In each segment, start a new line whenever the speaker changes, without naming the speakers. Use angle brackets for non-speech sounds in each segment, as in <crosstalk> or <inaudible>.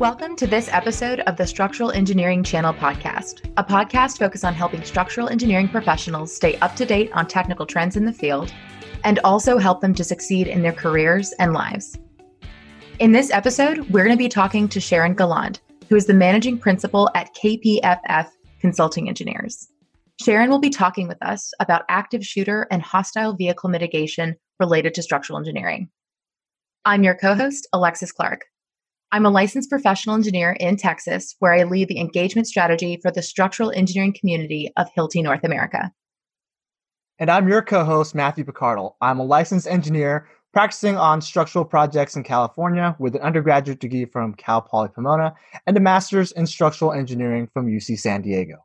Welcome to this episode of the Structural Engineering Channel podcast, a podcast focused on helping structural engineering professionals stay up to date on technical trends in the field and also help them to succeed in their careers and lives. In this episode, we're going to be talking to Sharon Gallant, who is the managing principal at KPFF Consulting Engineers. Sharon will be talking with us about active shooter and hostile vehicle mitigation related to structural engineering. I'm your co host, Alexis Clark. I'm a licensed professional engineer in Texas, where I lead the engagement strategy for the structural engineering community of Hilti North America.
And I'm your co host, Matthew Picardal. I'm a licensed engineer practicing on structural projects in California with an undergraduate degree from Cal Poly Pomona and a master's in structural engineering from UC San Diego.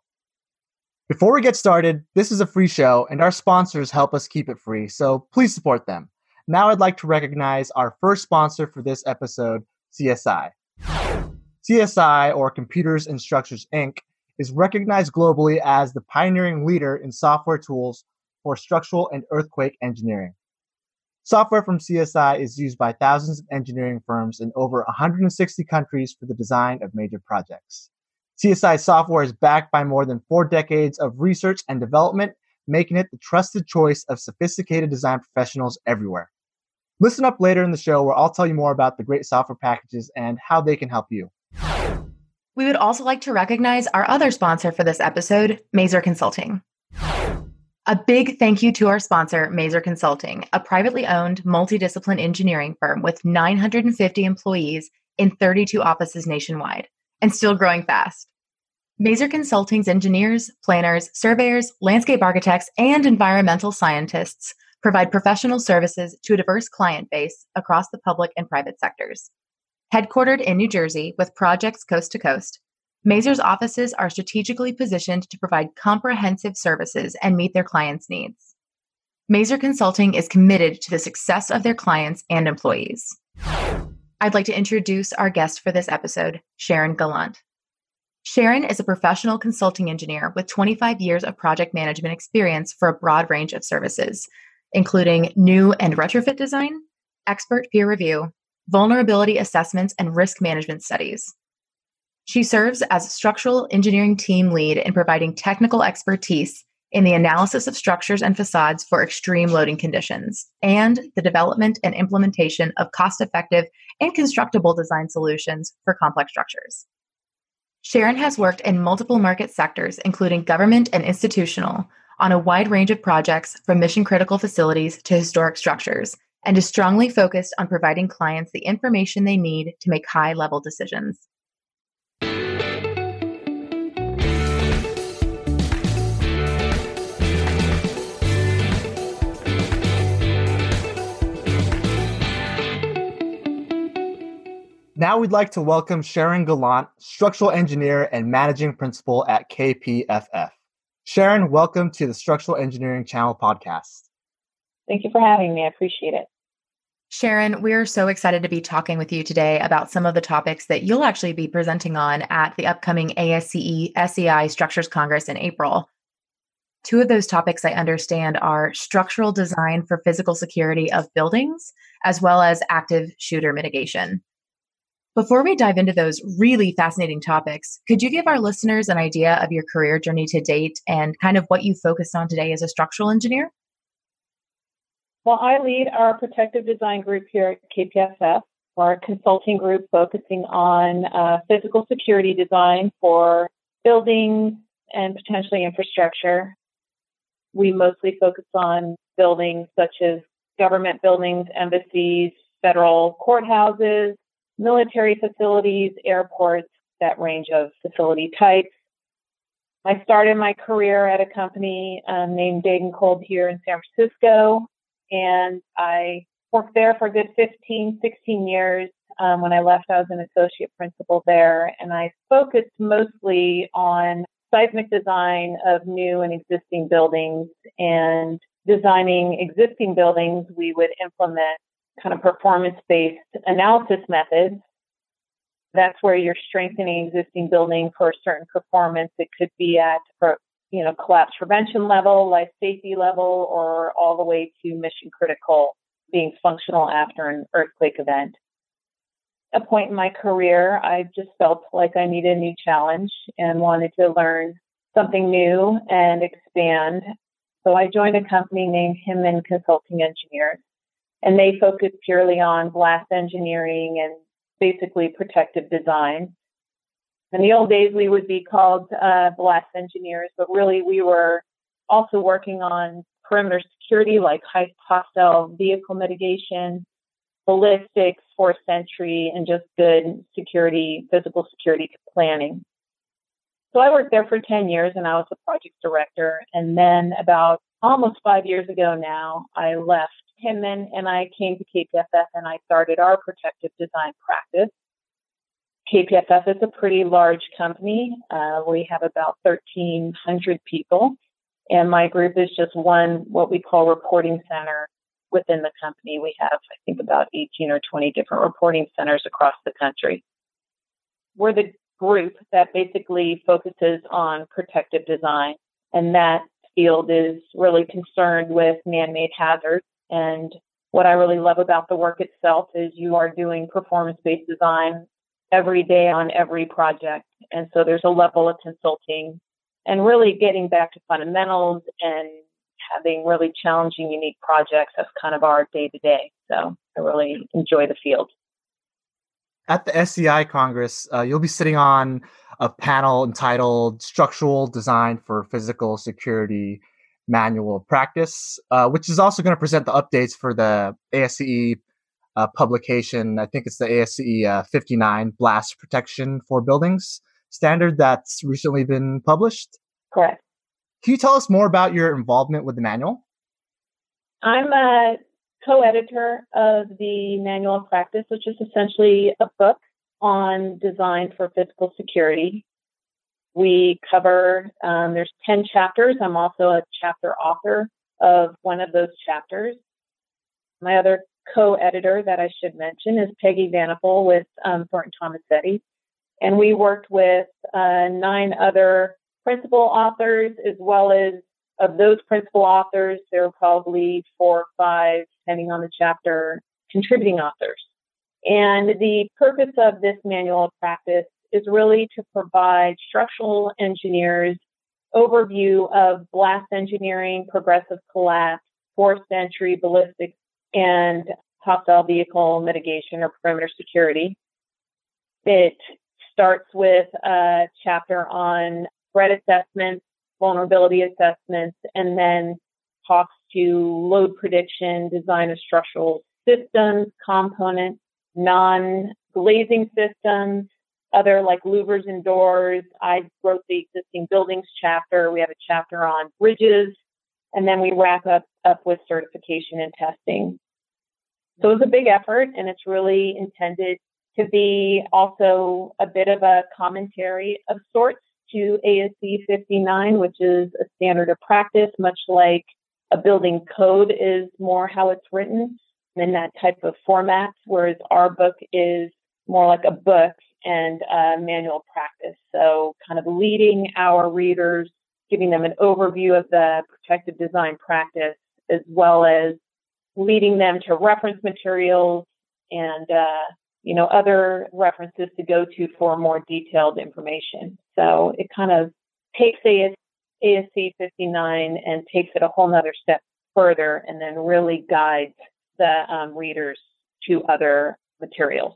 Before we get started, this is a free show and our sponsors help us keep it free, so please support them. Now I'd like to recognize our first sponsor for this episode, CSI. CSI, or Computers and Structures Inc., is recognized globally as the pioneering leader in software tools for structural and earthquake engineering. Software from CSI is used by thousands of engineering firms in over 160 countries for the design of major projects. CSI software is backed by more than four decades of research and development, making it the trusted choice of sophisticated design professionals everywhere. Listen up later in the show where I'll tell you more about the great software packages and how they can help you.
We would also like to recognize our other sponsor for this episode, Maser Consulting. A big thank you to our sponsor, Maser Consulting, a privately owned multidiscipline engineering firm with 950 employees in 32 offices nationwide and still growing fast. Maser Consulting's engineers, planners, surveyors, landscape architects, and environmental scientists provide professional services to a diverse client base across the public and private sectors. Headquartered in New Jersey with projects coast to coast, Maser's offices are strategically positioned to provide comprehensive services and meet their clients' needs. Maser Consulting is committed to the success of their clients and employees. I'd like to introduce our guest for this episode, Sharon Gallant. Sharon is a professional consulting engineer with 25 years of project management experience for a broad range of services, including new and retrofit design, expert peer review, vulnerability assessments, and risk management studies. She serves as structural engineering team lead in providing technical expertise in the analysis of structures and facades for extreme loading conditions and the development and implementation of cost effective and constructible design solutions for complex structures. Sharon has worked in multiple market sectors, including government and institutional, on a wide range of projects from mission critical facilities to historic structures and is strongly focused on providing clients the information they need to make high level decisions.
Now we'd like to welcome Sharon Gallant, structural engineer and managing principal at KPFF. Sharon, welcome to the Structural Engineering Channel podcast.
Thank you for having me. I appreciate it.
Sharon, we're so excited to be talking with you today about some of the topics that you'll actually be presenting on at the upcoming ASCE SEI Structures Congress in April. Two of those topics I understand are structural design for physical security of buildings, as well as active shooter mitigation. Before we dive into those really fascinating topics, could you give our listeners an idea of your career journey to date and kind of what you focused on today as a structural engineer?
Well, I lead our protective design group here at KPFF, our consulting group focusing on uh, physical security design for buildings and potentially infrastructure. We mostly focus on buildings such as government buildings, embassies, federal courthouses, military facilities, airports, that range of facility types. I started my career at a company um, named Degenkolb here in San Francisco, and I worked there for a good 15, 16 years. Um, when I left, I was an associate principal there, and I focused mostly on seismic design of new and existing buildings and designing existing buildings. We would implement kind of performance based analysis methods. That's where you're strengthening existing building for a certain performance. It could be at, you know, collapse prevention level, life safety level, or all the way to mission critical being functional after an earthquake event. a point in my career, I just felt like I needed a new challenge and wanted to learn something new and expand. So I joined a company named Hinman Consulting Engineers, and they focus purely on blast engineering and basically protective design. In the old days, we would be called uh, blast engineers, but really we were also working on perimeter security like high hostile vehicle mitigation, ballistics, force entry, and just good security, physical security planning. So I worked there for 10 years and I was a project director. And then about almost five years ago now, I left Hinman and I came to KPFF and I started our protective design practice. KPFF is a pretty large company. Uh, we have about 1,300 people, and my group is just one, what we call reporting center within the company. We have, I think, about 18 or 20 different reporting centers across the country. We're the group that basically focuses on protective design, and that field is really concerned with man made hazards. And what I really love about the work itself is you are doing performance based design every day on every project. And so there's a level of consulting and really getting back to fundamentals and having really challenging, unique projects. That's kind of our day to day. So I really enjoy the field.
At the SEI Congress, uh, you'll be sitting on a panel entitled Structural Design for Physical Security Manual of Practice, uh, which is also going to present the updates for the ASCE uh, publication. I think it's the ASCE uh, 59 Blast Protection for Buildings standard that's recently been published.
Correct.
Can you tell us more about your involvement with the manual?
I'm a co-editor of the Manual of Practice, which is essentially a book on design for physical security. We cover, um, there's 10 chapters. I'm also a chapter author of one of those chapters. My other co-editor that I should mention is Peggy Vanapole with um, Thornton Tomasetti. And we worked with uh, nine other principal authors, as well as of those principal authors, there are probably four or five, depending on the chapter, contributing authors. And the purpose of this manual of practice is really to provide structural engineers overview of blast engineering, progressive collapse, forced entry, ballistics, and hostile vehicle mitigation or perimeter security. It starts with a chapter on threat assessments, vulnerability assessments, and then talks to load prediction, design of structural systems, components, non-glazing systems, other like louvers and doors. I wrote the existing buildings chapter. We have a chapter on bridges, and then we wrap up, up with certification and testing. So it was a big effort, and it's really intended to be also a bit of a commentary of sorts to ASCE 59, which is a standard of practice, much like a building code is more how it's written in that type of format, whereas our book is more like a book and a manual practice. So, kind of leading our readers, giving them an overview of the protective design practice, as well as leading them to reference materials and uh, you know, other references to go to for more detailed information. So it kind of takes AS, ASCE 59 and takes it a whole nother step further and then really guides the um, readers to other materials.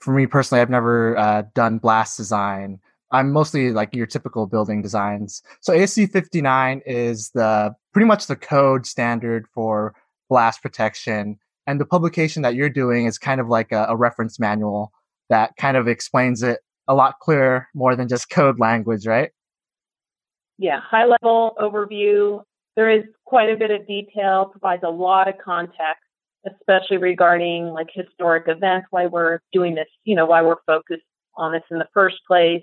For me personally, I've never uh, done blast design. I'm mostly like your typical building designs. So ASCE 59 is the pretty much the code standard for blast protection and the publication that you're doing is kind of like a, a reference manual that kind of explains it a lot clearer more than just <laughs> code language, right?
Yeah, high level overview. There is quite a bit of detail, provides a lot of context, especially regarding like historic events, why we're doing this, you know, why we're focused on this in the first place,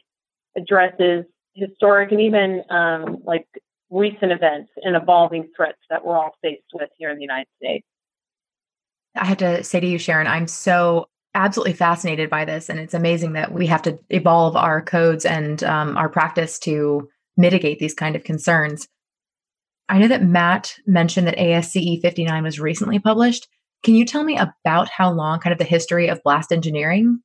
addresses historic and even um, like recent events and evolving threats that we're all faced with here in the United States.
I have to say to you, Sharon, I'm so absolutely fascinated by this. And it's amazing that we have to evolve our codes and um, our practice to mitigate these kind of concerns. I know that Matt mentioned that ASCE 59 was recently published. Can you tell me about how long, kind of the history of blast engineering?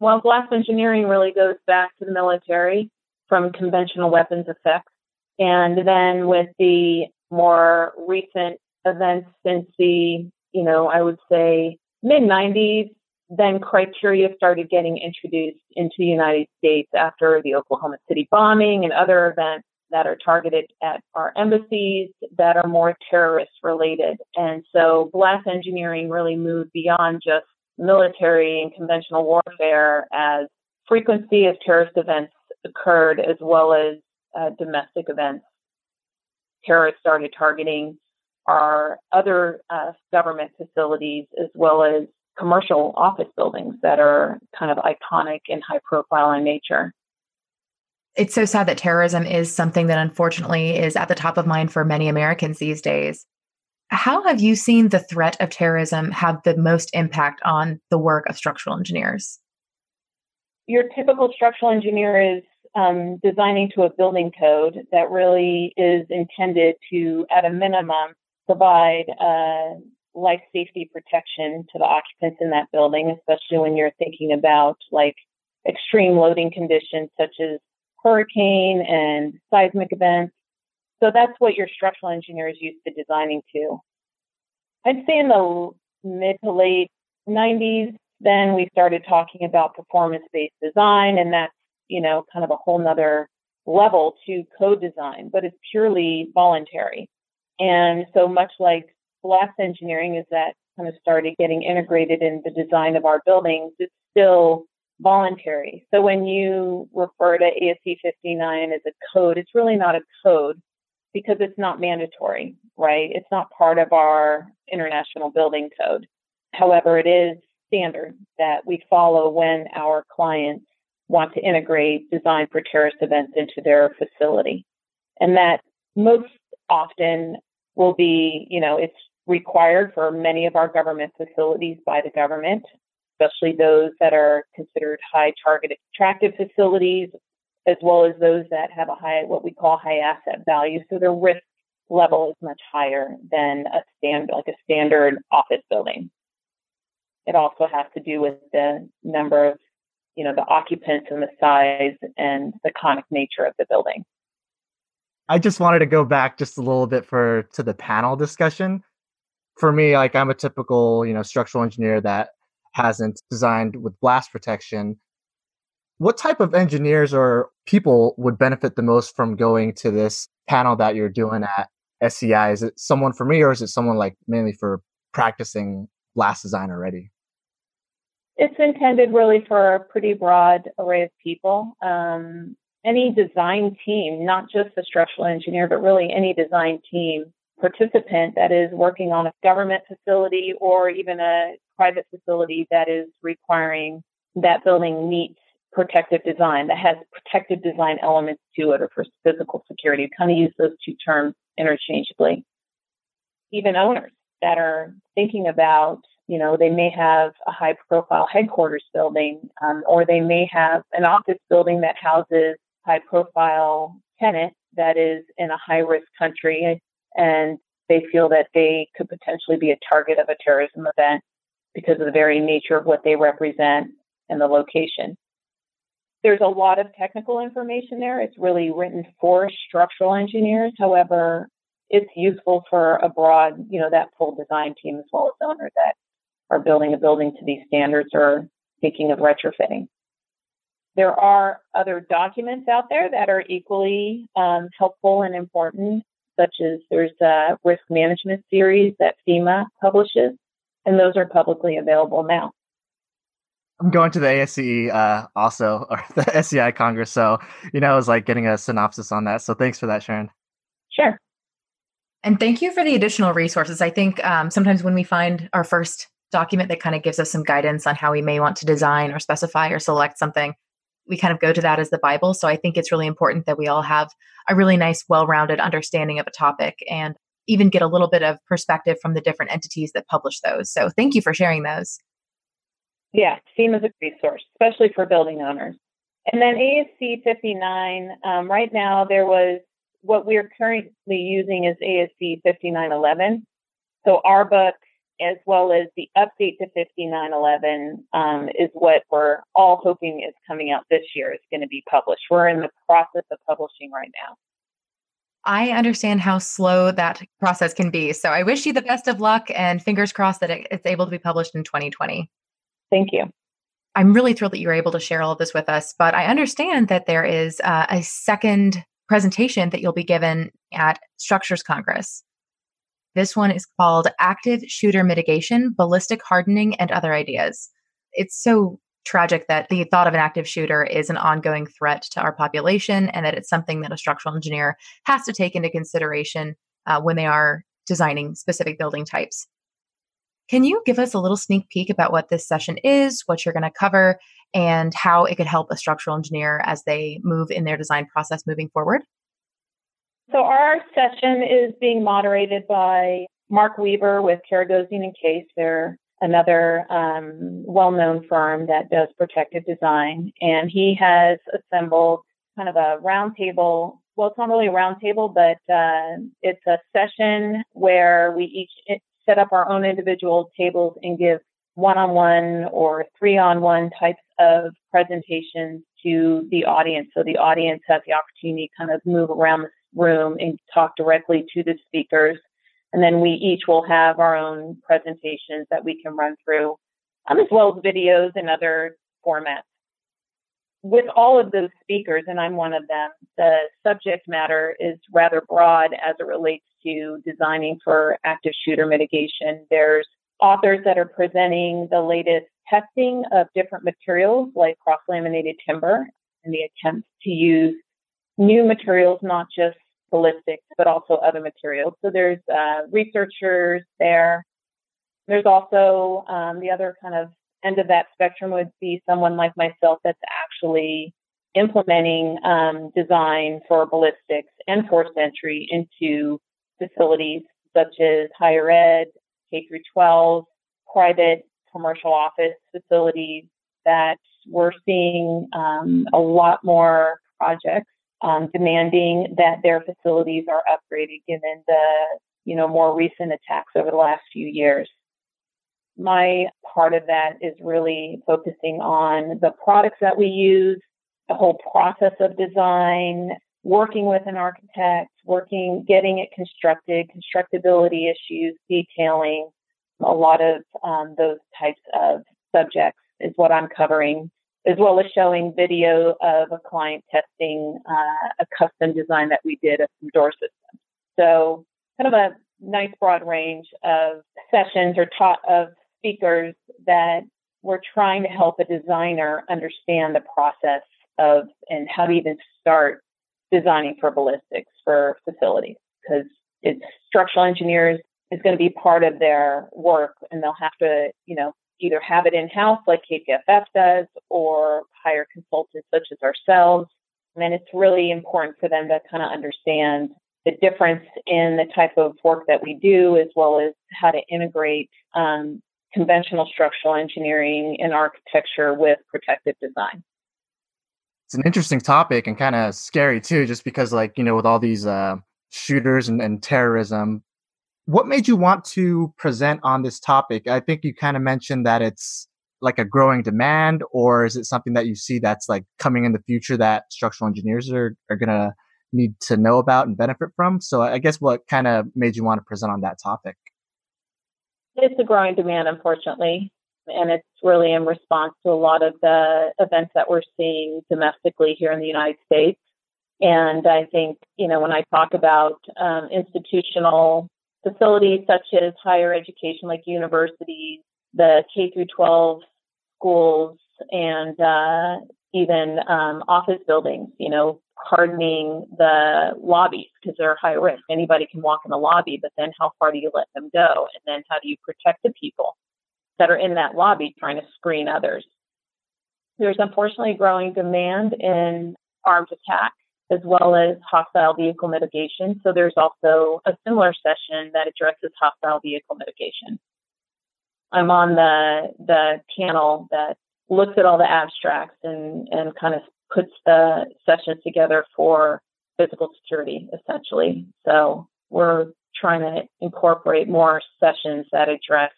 Well, blast engineering really goes back to the military from conventional weapons effects. And then with the more recent events since the, you know, I would say mid 90s, then criteria started getting introduced into the United States after the Oklahoma City bombing and other events that are targeted at our embassies that are more terrorist related. And so blast engineering really moved beyond just military and conventional warfare as frequency of terrorist events occurred as well as uh, domestic events. Terrorists started targeting our other uh, government facilities as well as commercial office buildings that are kind of iconic and high profile in nature.
It's so sad that terrorism is something that unfortunately is at the top of mind for many Americans these days. How have you seen the threat of terrorism have the most impact on the work of structural engineers?
Your typical structural engineer is um, designing to a building code that really is intended to, at a minimum, provide uh, life safety protection to the occupants in that building, especially when you're thinking about like extreme loading conditions such as hurricane and seismic events. So that's what your structural engineer is used to designing to. I'd say in the mid to late 90s, then we started talking about performance based design, and that's, you know, kind of a whole nother level to code design, but it's purely voluntary. And so much like blast engineering is that kind of started getting integrated in the design of our buildings, it's still voluntary. So when you refer to ASCE 59 as a code, it's really not a code because it's not mandatory, right? It's not part of our international building code. However, it is standard that we follow when our clients want to integrate design for terrorist events into their facility. And that most often will be, you know, it's required for many of our government facilities by the government especially those that are considered high target attractive facilities, as well as those that have a high, what we call high asset value. So their risk level is much higher than a stand, like a standard office building. It also has to do with the number of, you know, the occupants and the size and the conic nature of the building.
I just wanted to go back just a little bit for to the panel discussion. For me, like I'm a typical, you know, structural engineer that hasn't designed with blast protection. What type of engineers or people would benefit the most from going to this panel that you're doing at SEI? Is it someone for me or is it someone like mainly for practicing blast design already?
It's intended really for a pretty broad array of people. Um, any design team, not just the structural engineer, but really any design team participant that is working on a government facility or even a private facility that is requiring that building meets protective design that has protective design elements to it or for physical security. Kind of use those two terms interchangeably. Even owners that are thinking about, you know, they may have a high profile headquarters building, um, or they may have an office building that houses high profile tenants that is in a high risk country and they feel that they could potentially be a target of a terrorism event because of the very nature of what they represent and the location. There's a lot of technical information there. It's really written for structural engineers. However, it's useful for a broad, you know, that full design team as well as owners that are building a building to these standards or thinking of retrofitting. There are other documents out there that are equally um, helpful and important, such as there's a risk management series that FEMA publishes and those are publicly available now.
I'm going to the ASCE uh, also, <laughs> or the SEI Congress. So, you know, I was like getting a synopsis on that. So thanks for that, Sharon.
Sure.
And thank you for the additional resources. I think um, sometimes when we find our first document that kind of gives us some guidance on how we may want to design or specify or select something, we kind of go to that as the Bible. So I think it's really important that we all have a really nice, well rounded understanding of a topic and even get a little bit of perspective from the different entities that publish those. So thank you for sharing those.
Yeah, FEMA is a resource, especially for building owners. And then ASCE 59, um, right now there was what we're currently using is ASCE 5911. So our book as well as the update to 5911 um, is what we're all hoping is coming out this year. Is going to be published. We're in the process of publishing right now.
I understand how slow that process can be. So I wish you the best of luck and fingers crossed that it, it's able to be published in 2020.
Thank you.
I'm really thrilled that you're able to share all of this with us. But I understand that there is uh, a second presentation that you'll be given at Structures Congress. This one is called Active Shooter Mitigation, Ballistic Hardening, and Other Ideas. It's so tragic that the thought of an active shooter is an ongoing threat to our population and that it's something that a structural engineer has to take into consideration uh, when they are designing specific building types. Can you give us a little sneak peek about what this session is, what you're going to cover, and how it could help a structural engineer as they move in their design process moving forward?
So, our session is being moderated by Mark Weaver with Karagozian and Case. They're another um, well known firm that does protective design. And he has assembled kind of a roundtable. Well, it's not really a roundtable, but uh, it's a session where we each set up our own individual tables and give one on one or three on one types of presentations to the audience. So the audience has the opportunity to kind of move around the room and talk directly to the speakers and then we each will have our own presentations that we can run through, um, as well as videos and other formats. With all of those speakers, and I'm one of them, the subject matter is rather broad as it relates to designing for active shooter mitigation. There's authors that are presenting the latest testing of different materials like cross laminated timber and the attempt to use new materials, not just ballistics, but also other materials. So there's uh, researchers there. There's also um, the other kind of end of that spectrum would be someone like myself that's actually implementing um, design for ballistics and forced entry into facilities such as higher ed, K through 12, private commercial office facilities that we're seeing um, a lot more projects um, demanding that their facilities are upgraded given the you know more recent attacks over the last few years. My part of that is really focusing on the products that we use, the whole process of design, working with an architect, working, getting it constructed, constructability issues, detailing, a lot of um, those types of subjects is what I'm covering as well as showing video of a client testing uh, a custom design that we did of some door systems. So kind of a nice broad range of sessions or taught of speakers that we're trying to help a designer understand the process of and how to even start designing for ballistics for facilities because it's structural engineers is going to be part of their work and they'll have to, you know, either have it in house like KPFF does or hire consultants such as ourselves. And it's really important for them to kind of understand the difference in the type of work that we do, as well as how to integrate um, conventional structural engineering and architecture with protective design.
It's an interesting topic and kind of scary too, just because, like, you know, with all these uh, shooters and, and terrorism, what made you want to present on this topic? I think you kind of mentioned that it's like a growing demand, or is it something that you see that's like coming in the future that structural engineers are, are going to need to know about and benefit from? So I guess what kind of made you want to present on that topic?
It's a growing demand, unfortunately. And it's really in response to a lot of the events that we're seeing domestically here in the United States. And I think, you know, when I talk about um, institutional facilities such as higher education, like universities, the K through 12 schools, and uh, even um, office buildings, you know, hardening the lobbies because they're high risk. Anybody can walk in the lobby, but then how far do you let them go? And then how do you protect the people that are in that lobby trying to screen others? There's unfortunately growing demand in armed attack as well as hostile vehicle mitigation. So there's also a similar session that addresses hostile vehicle mitigation. I'm on the the panel that looks at all the abstracts and, and kind of puts the sessions together for physical security essentially. So we're trying to incorporate more sessions that address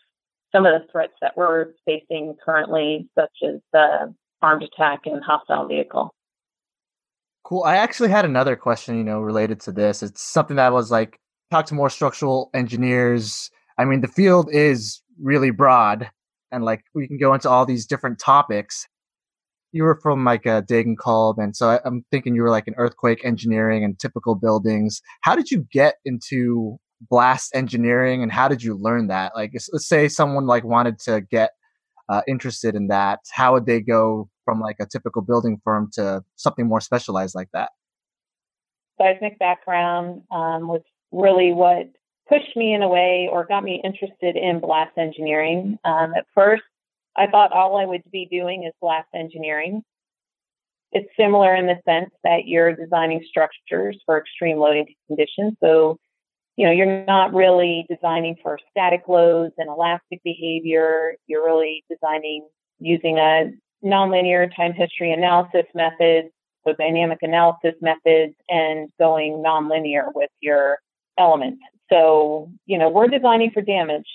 some of the threats that we're facing currently, such as the armed attack and hostile vehicle.
Cool. I actually had another question, you know, related to this. It's something that was like talk to more structural engineers. I mean, the field is really broad and like we can go into all these different topics. You were from like a Degenkolb, and so I, I'm thinking you were like an earthquake engineering and typical buildings. How did you get into blast engineering and how did you learn that? Like, let's say someone like wanted to get uh, interested in that. How would they go from like a typical building firm to something more specialized like that?
Seismic background um, was really what pushed me in a way or got me interested in blast engineering. Um, at first, I thought all I would be doing is blast engineering. It's similar in the sense that you're designing structures for extreme loading conditions. So, you know, you're not really designing for static loads and elastic behavior. You're really designing using a nonlinear time history analysis methods, so dynamic analysis methods, and going nonlinear with your elements. So, you know, we're designing for damage.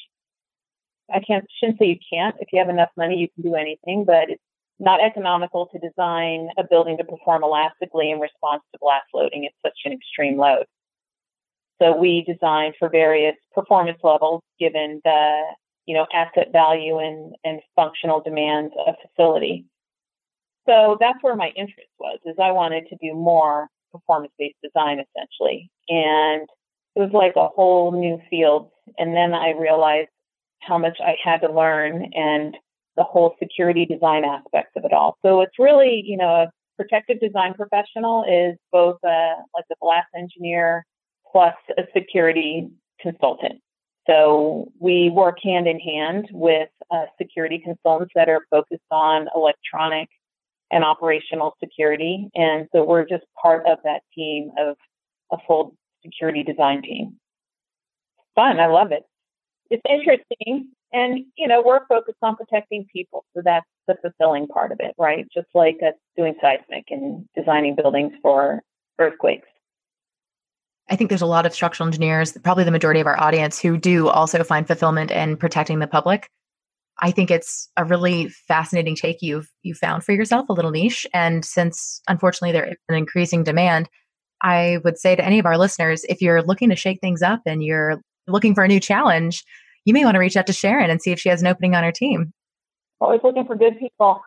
I can't shouldn't say you can't. If you have enough money, you can do anything, but it's not economical to design a building to perform elastically in response to blast loading. It's such an extreme load. So we design for various performance levels given the you know asset value and, and functional demands of facility. So that's where my interest was, is I wanted to do more performance-based design essentially. And it was like a whole new field. And then I realized how much I had to learn and the whole security design aspects of it all. So it's really, you know, a protective design professional is both a, like a blast engineer plus a security consultant. So we work hand in hand with uh, security consultants that are focused on electronic and operational security. And so we're just part of that team of a full security design team. Fun. I love it. It's interesting. And, you know, we're focused on protecting people. So that's the fulfilling part of it, right? Just like us doing seismic and designing buildings for earthquakes.
I think there's a lot of structural engineers, probably the majority of our audience, who do also find fulfillment in protecting the public. I think it's a really fascinating take you've you found for yourself, a little niche. And since unfortunately there is an increasing demand, I would say to any of our listeners, if you're looking to shake things up and you're looking for a new challenge, you may want to reach out to Sharon and see if she has an opening on her team.
Always looking for good people.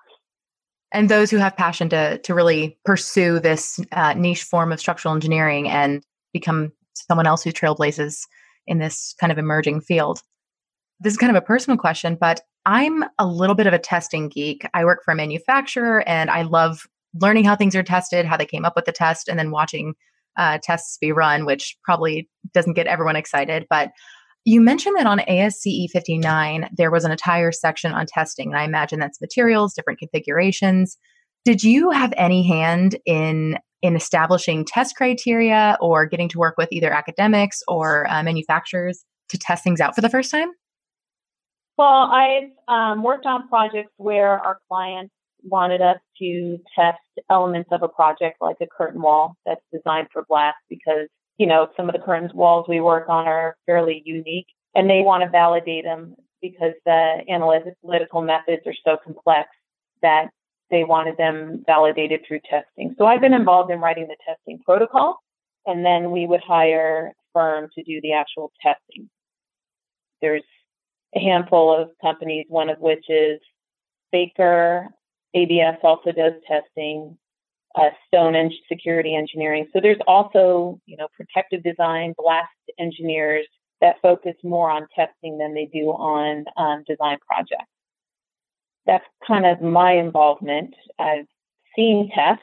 And those who have passion to to really pursue this uh, niche form of structural engineering and become someone else who trailblazes in this kind of emerging field. This is kind of a personal question, but I'm a little bit of a testing geek. I work for a manufacturer and I love learning how things are tested, how they came up with the test, and then watching uh, tests be run, which probably doesn't get everyone excited. But you mentioned that on ASCE 59, there was an entire section on testing. And I imagine that's materials, different configurations. Did you have any hand in in establishing test criteria or getting to work with either academics or uh, manufacturers to test things out for the first time?
Well, I've um, worked on projects where our clients wanted us to test elements of a project like a curtain wall that's designed for blast because, you know, some of the curtain walls we work on are fairly unique and they want to validate them because the analytical methods are so complex that they wanted them validated through testing. So I've been involved in writing the testing protocol and then we would hire firm to do the actual testing. There's a handful of companies, one of which is Baker ABS also does testing, uh, Stone and Security Engineering. So there's also, you know, protective design, blast engineers that focus more on testing than they do on um, design projects. That's kind of my involvement. I've seen tests.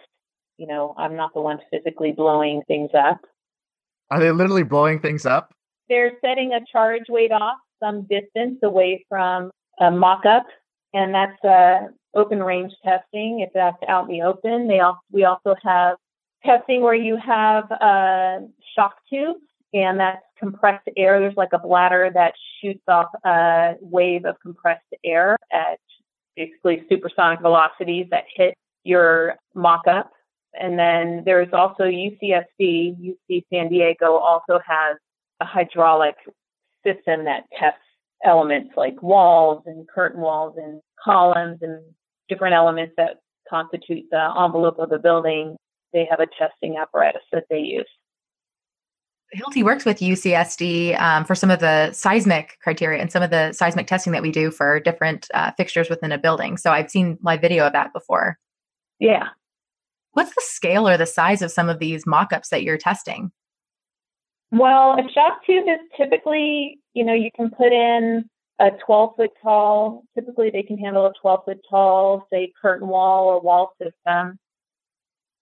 You know, I'm not the one physically blowing things up.
Are they literally blowing things up?
They're setting a charge weight off some distance away from a mock-up, and that's uh, open range testing if that's out in the open. They also, we also have testing where you have a shock tube and that's compressed air. There's like a bladder that shoots off a wave of compressed air at basically supersonic velocities that hit your mock up. And then there's also UCSD, UC San Diego also has a hydraulic system that tests elements like walls and curtain walls and columns and different elements that constitute the envelope of a building, they have a testing apparatus that they use.
Hilti works with UCSD um, for some of the seismic criteria and some of the seismic testing that we do for different uh, fixtures within a building. So I've seen live video of that before.
Yeah.
What's the scale or the size of some of these mock ups that you're testing?
Well, a shock tube is typically, you know, you can put in a 12 foot tall, typically they can handle a 12 foot tall, say, curtain wall or wall system.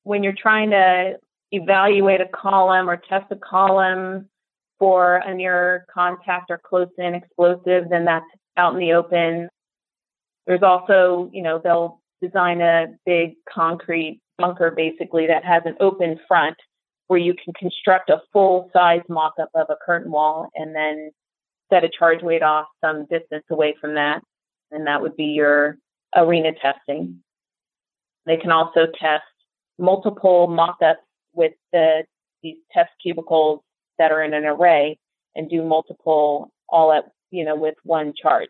When you're trying to evaluate a column or test a column for a near contact or close in explosive, then that's out in the open. There's also, you know, they'll design a big concrete bunker basically that has an open front where you can construct a full size mock up of a curtain wall and then set a charge weight off some distance away from that. And that would be your arena testing. They can also test multiple mock ups with the, these test cubicles that are in an array and do multiple all at, you know, with one charge.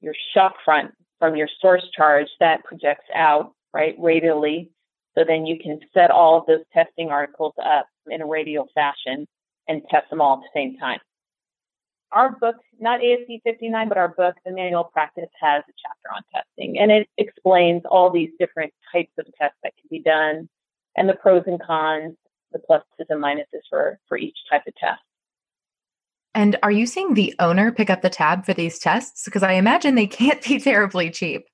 Your shock front from your source charge that projects out, right, radially. So then you can set all of those testing articles up in a radial fashion and test them all at the same time. Our book, not ASCE 59, but our book, The Manual Practice, has a chapter on testing and it explains all these different types of tests that can be done and the pros and cons, the pluses and minuses for, for each type of test.
And are you seeing the owner pick up the tab for these tests? Because I imagine they can't be <laughs> terribly cheap.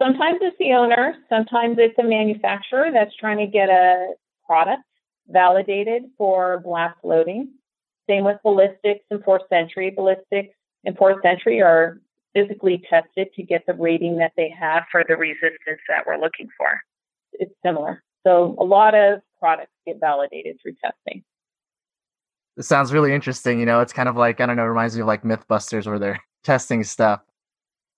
Sometimes it's the owner, sometimes it's a manufacturer that's trying to get a product validated for blast loading. Same with ballistics and forced entry. Ballistics and forced entry are physically tested to get the rating that they have for the resistance that we're looking for. It's similar. So a lot of products get validated through testing.
This sounds really interesting. You know, it's kind of like, I don't know, reminds me of like Mythbusters where they're <laughs> testing stuff.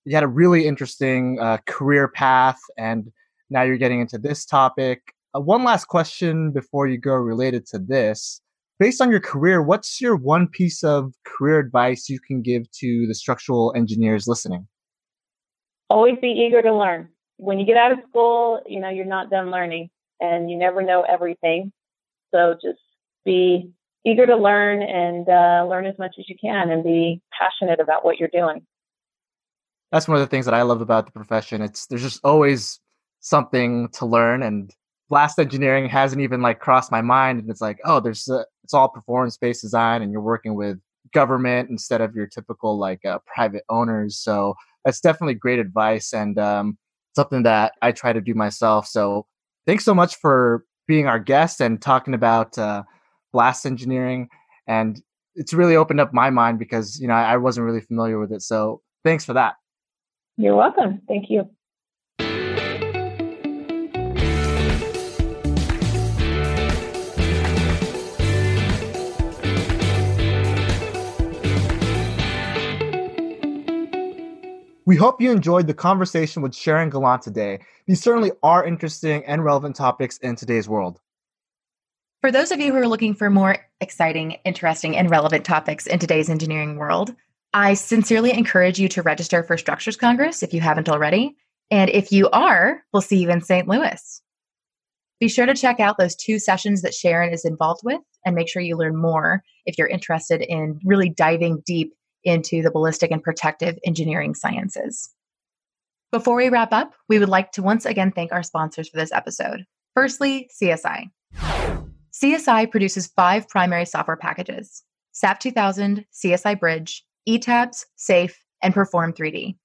You had a really interesting uh, career path, and now you're getting into this topic. Uh, one last question before you go related to this. Based on your career, what's your one piece of career advice you can give to the structural engineers listening?
Always be eager to learn. When you get out of school, you know, you're not done learning and you never know everything. So just be eager to learn and uh, learn as much as you can and be passionate about what you're doing.
That's one of the things that I love about the profession. It's there's just always something to learn and blast engineering hasn't even like crossed my mind and it's like oh there's a, it's all performance based design and you're working with government instead of your typical like uh, private owners so that's definitely great advice and um, something that i try to do myself so thanks so much for being our guest and talking about uh, blast engineering. And it's really opened up my mind because you know I, I wasn't really familiar with it. So thanks for that.
You're welcome. Thank you.
We hope you enjoyed the conversation with Sharon Gallant today. These certainly are interesting and relevant topics in today's world.
For those of you who are looking for more exciting, interesting, and relevant topics in today's engineering world, I sincerely encourage you to register for Structures Congress if you haven't already. And if you are, we'll see you in St. Louis. Be sure to check out those two sessions that Sharon is involved with and make sure you learn more if you're interested in really diving deep into the ballistic and protective engineering sciences. Before we wrap up, we would like to once again thank our sponsors for this episode. Firstly, CSI. CSI produces five primary software packages SAP 2000, CSI Bridge, ETABS, SAFE, and Perform 3D.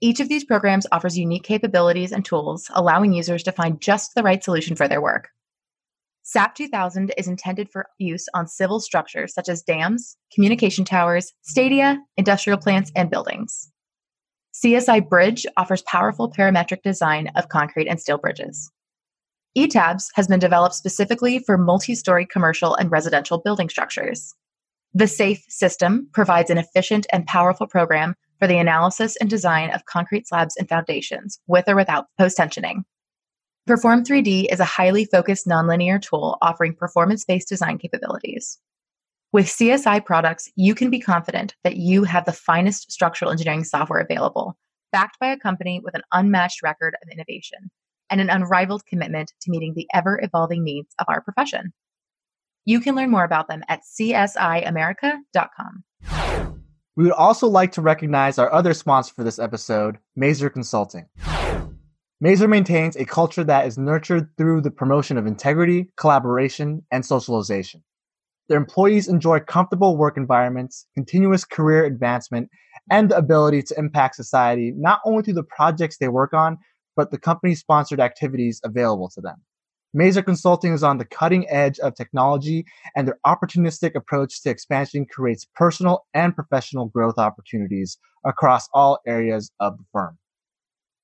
Each of these programs offers unique capabilities and tools, allowing users to find just the right solution for their work. SAP 2000 is intended for use on civil structures such as dams, communication towers, stadia, industrial plants, and buildings. CSI Bridge offers powerful parametric design of concrete and steel bridges. ETABS has been developed specifically for multi story commercial and residential building structures. The SAFE system provides an efficient and powerful program for the analysis and design of concrete slabs and foundations with or without post tensioning. Perform 3D is a highly focused nonlinear tool offering performance based design capabilities. With CSI products, you can be confident that you have the finest structural engineering software available, backed by a company with an unmatched record of innovation and an unrivaled commitment to meeting the ever evolving needs of our profession. You can learn more about them at csiamerica.com.
We would also like to recognize our other sponsor for this episode, Maser Consulting. Maser maintains a culture that is nurtured through the promotion of integrity, collaboration, and socialization. Their employees enjoy comfortable work environments, continuous career advancement, and the ability to impact society not only through the projects they work on, but the company sponsored activities available to them. Maser Consulting is on the cutting edge of technology, and their opportunistic approach to expansion creates personal and professional growth opportunities across all areas of the firm.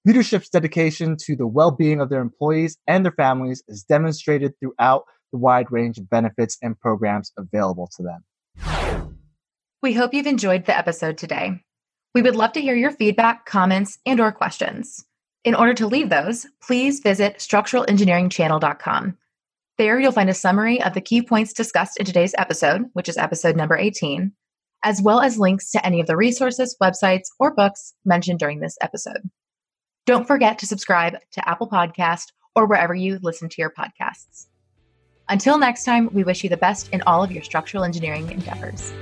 Leadership's dedication to the well being of their employees and their families is demonstrated throughout the wide range of benefits and programs available to them.
We hope you've enjoyed the episode today. We would love to hear your feedback, comments, and or questions. In order to leave those, please visit structuralengineeringchannel.com. There you'll find a summary of the key points discussed in today's episode, which is episode number 18, as well as links to any of the resources, websites, or books mentioned during this episode. Don't forget to subscribe to Apple Podcast or wherever you listen to your podcasts. Until next time, we wish you the best in all of your structural engineering endeavors.